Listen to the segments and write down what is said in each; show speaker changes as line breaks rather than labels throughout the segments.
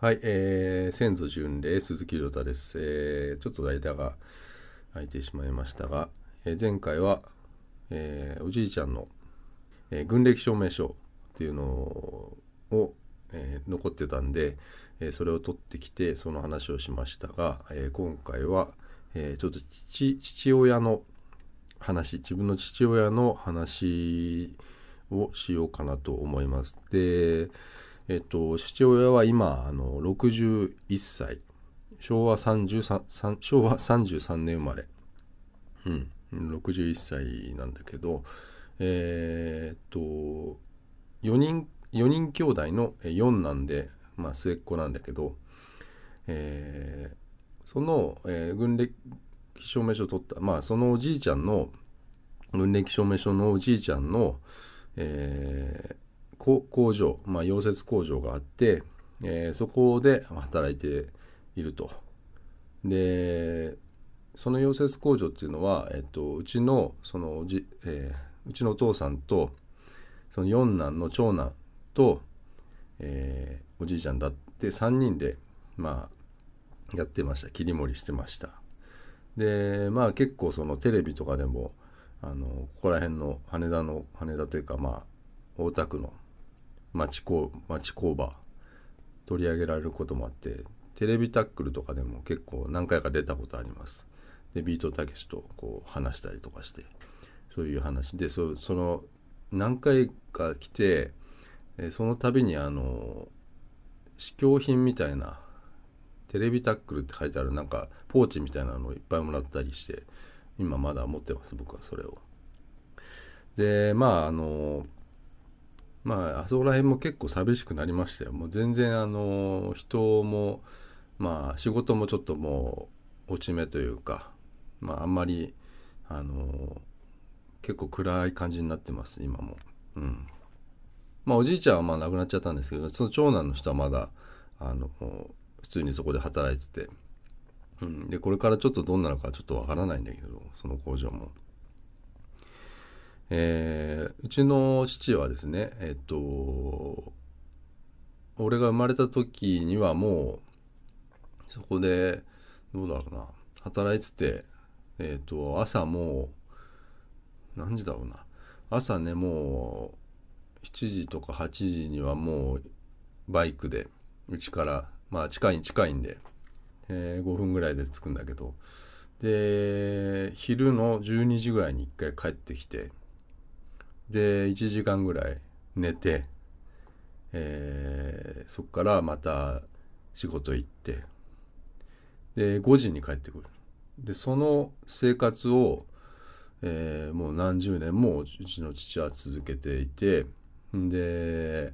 はい、えー、先祖巡礼鈴木亮太です。えー、ちょっと間が空いてしまいましたが、えー前回は、えーおじいちゃんの、えー軍歴証明書っていうのを、えー残ってたんで、えーそれを取ってきてその話をしましたが、えー今回は、えーちょっと父父親の話自分の父親の話をしようかなと思います。でえっと、父親は今あの61歳。昭和 33, 3昭和33年生まれ、うん、61歳なんだけどえーっと4人4人兄弟のえ4男で、まあ、末っ子なんだけど、えーその、えー軍歴証明書を取ったまあそのおじいちゃんの軍歴証明書のおじいちゃんの、え工場、まあ、溶接工場があって、えーそこで働いていると。でその溶接工場っていうのは、えっと、うちのそのじ、えーうちのお父さんとその四男の長男と、えーおじいちゃんだって3人でまあやってました切り盛りしてましたでまあ結構そのテレビとかでもあのここら辺の羽田の羽田というかまあ大田区の町工町工場取り上げられることもあってテレビタックルとかでも結構何回か出たことあります。でビートたけしとこう話したりとかしてそういう話でそその何回か来てその度にあの試供品みたいなテレビタックルって書いてあるなんかポーチみたいなのをいっぱいもらったりして今まだ持ってます僕はそれを。でまああのまああそこら辺も結構寂しくなりましたよ。もう全然あの人もまあ仕事もちょっともう落ち目というかまああんまりあの結構暗い感じになってます今も。うん。まあおじいちゃんはまあ亡くなっちゃったんですけどその長男の人はまだあの普通にそこで働いてて、うん、でこれからちょっとどんなのかちょっとわからないんだけどその工場も。えーうちの父はですねえっと俺が生まれた時にはもうそこでどうだろうな働いててえっと朝もう何時だろうな朝ねもう7時とか8時にはもうバイクでうちからまあ近い近いんで、えー5分ぐらいで着くんだけどで昼の12時ぐらいに1回帰ってきてで1時間ぐらい寝て、えーそっからまた仕事行ってで5時に帰ってくる。でその生活を、えーもう何十年もうちの父は続けていてで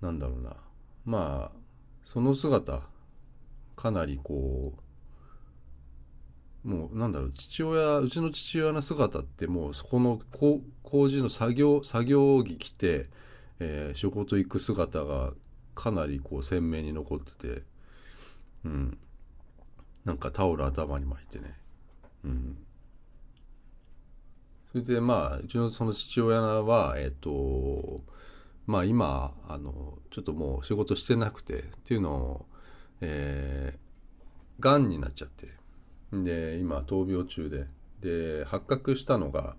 なんだろうな。まあその姿かなりこうもうなんだろう父親うちの父親の姿ってもうそこの工事の作業作業着着て、えー仕事行く姿がかなりこう鮮明に残っててうん。なんかタオル頭に巻いてね。うん。それでまあうちのその父親はえっ、とまあ今あのちょっともう仕事してなくてっていうのをえー、がんになっちゃって。で今闘病中で。で発覚したのが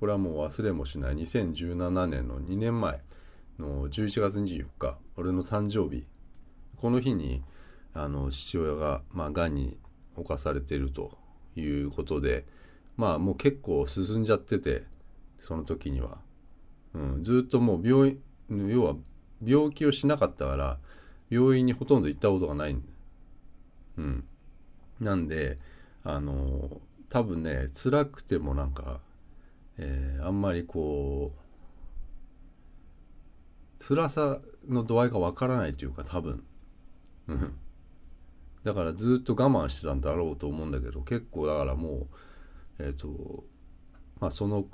これはもう忘れもしない2017年の2年前の11月24日俺の誕生日。この日にあの父親がまあがんに侵されているということでまあもう結構進んじゃっててその時には、うん、ずっともう病院要は病気をしなかったから病院にほとんど行ったことがない。んうん。なんであの多分ね辛くてもなんか、えーあんまりこう辛さの度合いがわからないというか多分。だからずっと我慢してたんだろうと思うんだけど結構だからもうえっ、とまあその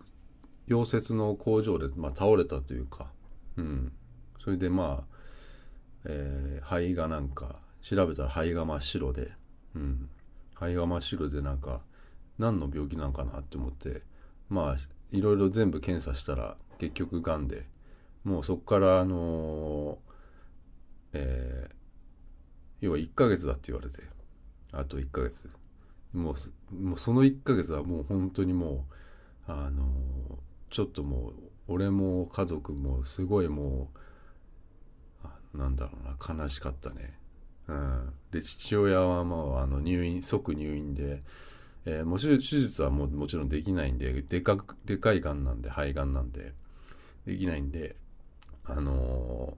溶接の工場で、まあ、倒れたというかうん。それでまあえー肺がなんか調べたら肺が真っ白で、うん、肺が真っ白でなんか何の病気なんかなって思ってまあいろいろ全部検査したら結局がんでもうそこからあのーえー要は1ヶ月だって言われてあと1ヶ月もうもうその1ヶ月はもう本当にもうあのちょっともう俺も家族もすごいもうなんだろうな悲しかったね。うん、で父親はまああの入院即入院で、えー、もちろん手術はももちろんできないんででかくでかいがんなんで肺がんなんでできないんであの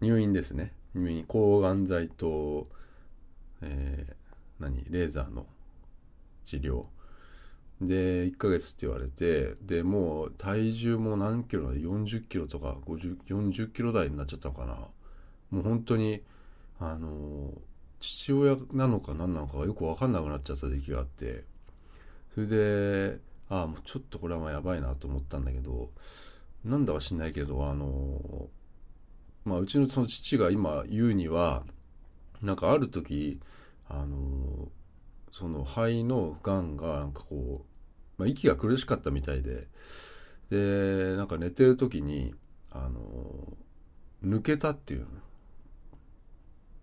ー、入院ですね。入院抗がん剤と、えー、何レーザーの治療。で1ヶ月って言われてでもう体重も何キロで40キロとか50 40キロ台になっちゃったのかな。もう本当にあの父親なのか何なのかがよく分かんなくなっちゃった時期があってそれでああもうちょっとこれはまあやばいなと思ったんだけどなんだか知んないけどあのまあうちのその父が今言うにはなんかある時あのその肺のがんがなんかこう、まあ、息が苦しかったみたいででなんか寝てる時にあの抜けたっていう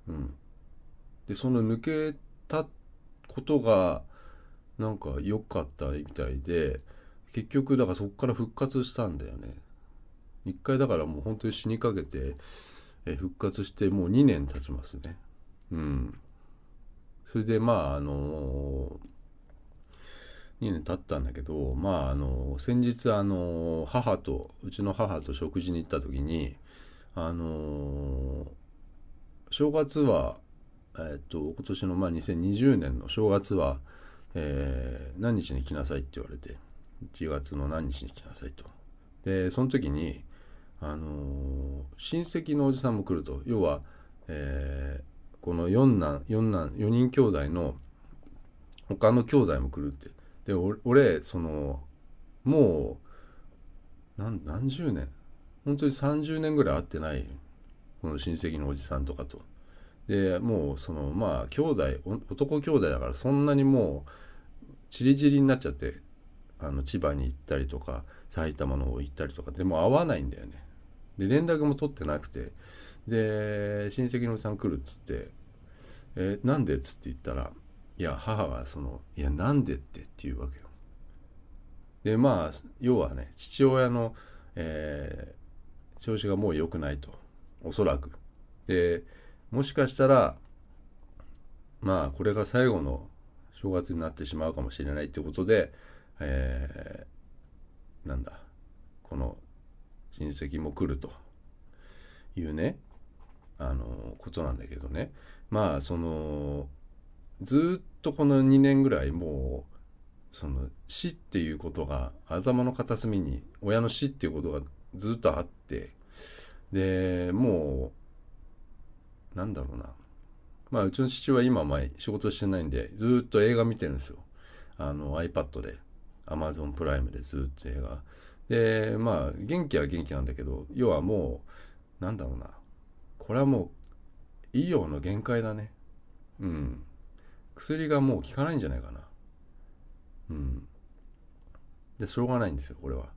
うん。でその抜けたことがなんか良かったみたいで結局だからそこから復活したんだよね。一回だからもう本当に死にかけてえ復活してもう2年経ちますね。うん。それでまああの2年経ったんだけどまああの先日あの母とうちの母と食事に行った時にあの正月はえっと今年のまあ2020年の正月は、えー、何日に来なさいって言われて1月の何日に来なさいと。でその時にあの親戚のおじさんも来ると。要は、えーこの四男四男4人兄弟の他の兄弟も来るって。で俺そのもう何何十年？本当に30年ぐらい会ってない。この親戚のおじさんとかとでもうそのまあ兄弟男兄弟だからそんなにもうちりぢりになっちゃってあの千葉に行ったりとか埼玉の方行ったりとかでも会わないんだよねで連絡も取ってなくてで親戚のおじさん来るっつって「え、なんで?」っつって言ったらいや母がその「いやなんで?」ってって言うわけよ。でまあ要はね父親の、えー、調子がもう良くないとおそらく。でもしかしたらまあこれが最後の正月になってしまうかもしれないってことで、えー、なんだこの親戚も来るというねあのことなんだけどねまあそのずっとこの2年ぐらいもうその死っていうことが頭の片隅に親の死っていうことがずっとあってでもうなんだろうな。まあうちの父は今前仕事してないんでずっと映画見てるんですよ。あの iPad で Amazon プライムでずっと映画。でまあ元気は元気なんだけど要はもうなんだろうな。これはもう医療の限界だね。うん。薬がもう効かないんじゃないかな。うん。でしょうがないんですよこれは。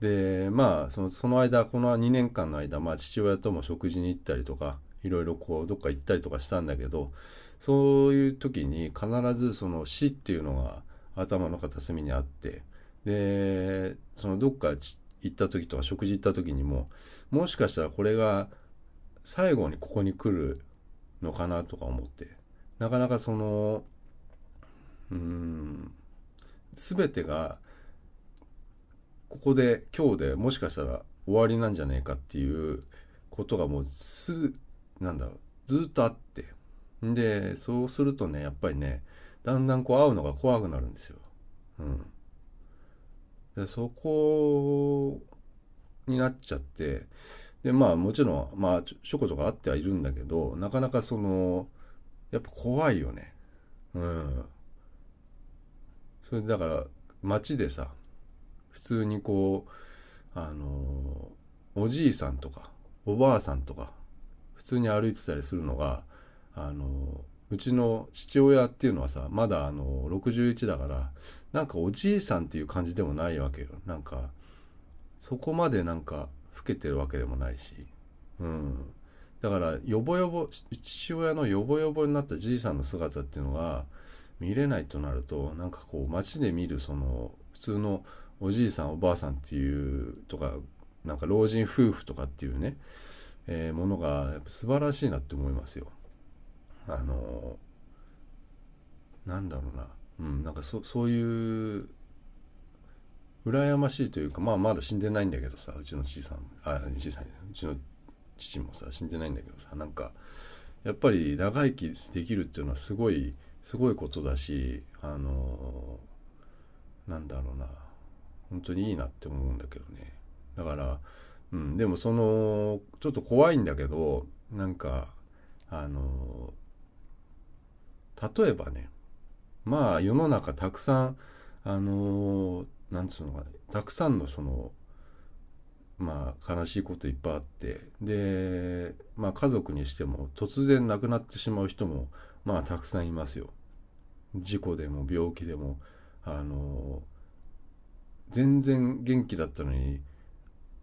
でまあそのその間この2年間の間まあ父親とも食事に行ったりとかいろいろこうどっか行ったりとかしたんだけどそういう時に必ずその死っていうのが頭の片隅にあってでそのどっか行った時とか食事行った時にももしかしたらこれが最後にここに来るのかなとか思ってなかなかそのうん全てがここで今日でもしかしたら終わりなんじゃねえかっていうことがもうすぐなんだろう。ずっとあって。でそうするとねやっぱりねだんだんこう会うのが怖くなるんですよ。うん、でそこになっちゃって。でまあもちろんまあちょことかあってはいるんだけどなかなかそのやっぱ怖いよね。うん。それだから街でさ普通にこうあのおじいさんとかおばあさんとか普通に歩いてたりするのがあのうちの父親っていうのはさまだあの61だからなんかおじいさんっていう感じでもないわけよなんかそこまでなんか老けてるわけでもないし、うん。だからよぼよぼ父親のよぼよぼになったじいさんの姿っていうのが見れないとなるとなんかこう街で見るその普通のおじいさんおばあさんっていうとかなんか老人夫婦とかっていうね、えー、ものがやっぱ素晴らしいなって思いますよ。あのなんだろうな、うん、なんかそそういう羨ましいというかまあまだ死んでないんだけどさうちの父さんあ父さんうちの父もさ死んでないんだけどさなんかやっぱり長生きできるっていうのはすごいすごいことだしあのなんだろうな本当にいいなって思うんだけどね。だからうんでもそのちょっと怖いんだけどなんかあの例えばねまあ世の中たくさんあのなんつうのかたくさんのそのまあ悲しいこといっぱいあってでまあ家族にしても突然亡くなってしまう人もまあたくさんいますよ。事故でも病気でもあの全然元気だったのに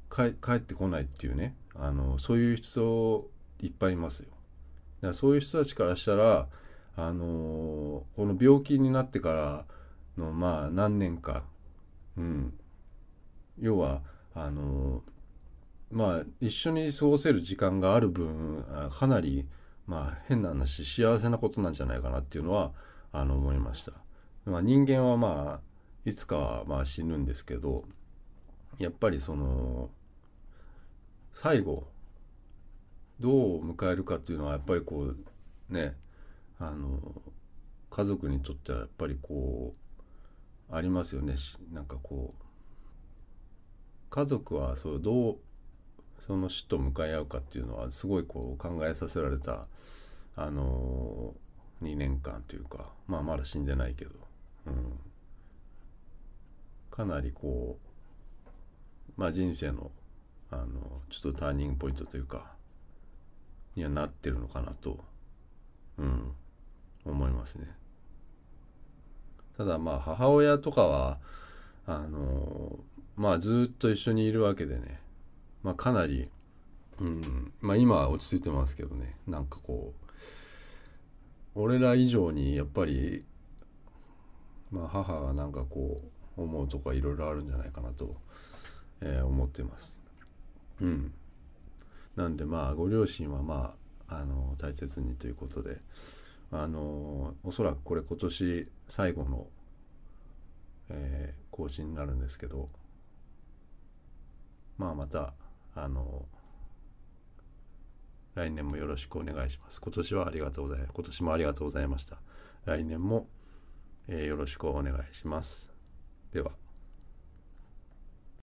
帰ってこないっていうね。あのそういう人いっぱいいますよ。だからそういう人たちからしたらあのこの病気になってからのまあ何年かうん。要はあのまあ一緒に過ごせる時間がある分かなりまあ変な話幸せなことなんじゃないかなっていうのはあの思いました。まあ、人間はまあいつかはまあ死ぬんですけどやっぱりその最後どう迎えるかっていうのはやっぱりこうねあの家族にとってはやっぱりこうありますよね。なんかこう家族はそうどうその死と向かい合うかっていうのはすごいこう考えさせられたあの2年間というかまあまだ死んでないけど、うん、かなりこうまあ人生のあのちょっとターニングポイントというかにはなってるのかなと、うん、思いますね。ただまあ母親とかはあのまあずっと一緒にいるわけでね、まあ、かなり、うん、まあ今は落ち着いてますけどねなんかこう俺ら以上にやっぱり、まあ、母がなんかこう思うとかいろいろあるんじゃないかなと、えー、思ってます。うん。なんでまあご両親はまああの大切にということであのおそらくこれ今年最後の、えー、更新になるんですけどまあまたあの来年もよろしくお願いします。今年はありがとうございます。今年もありがとうございました。来年も、えー、よろしくお願いします。では。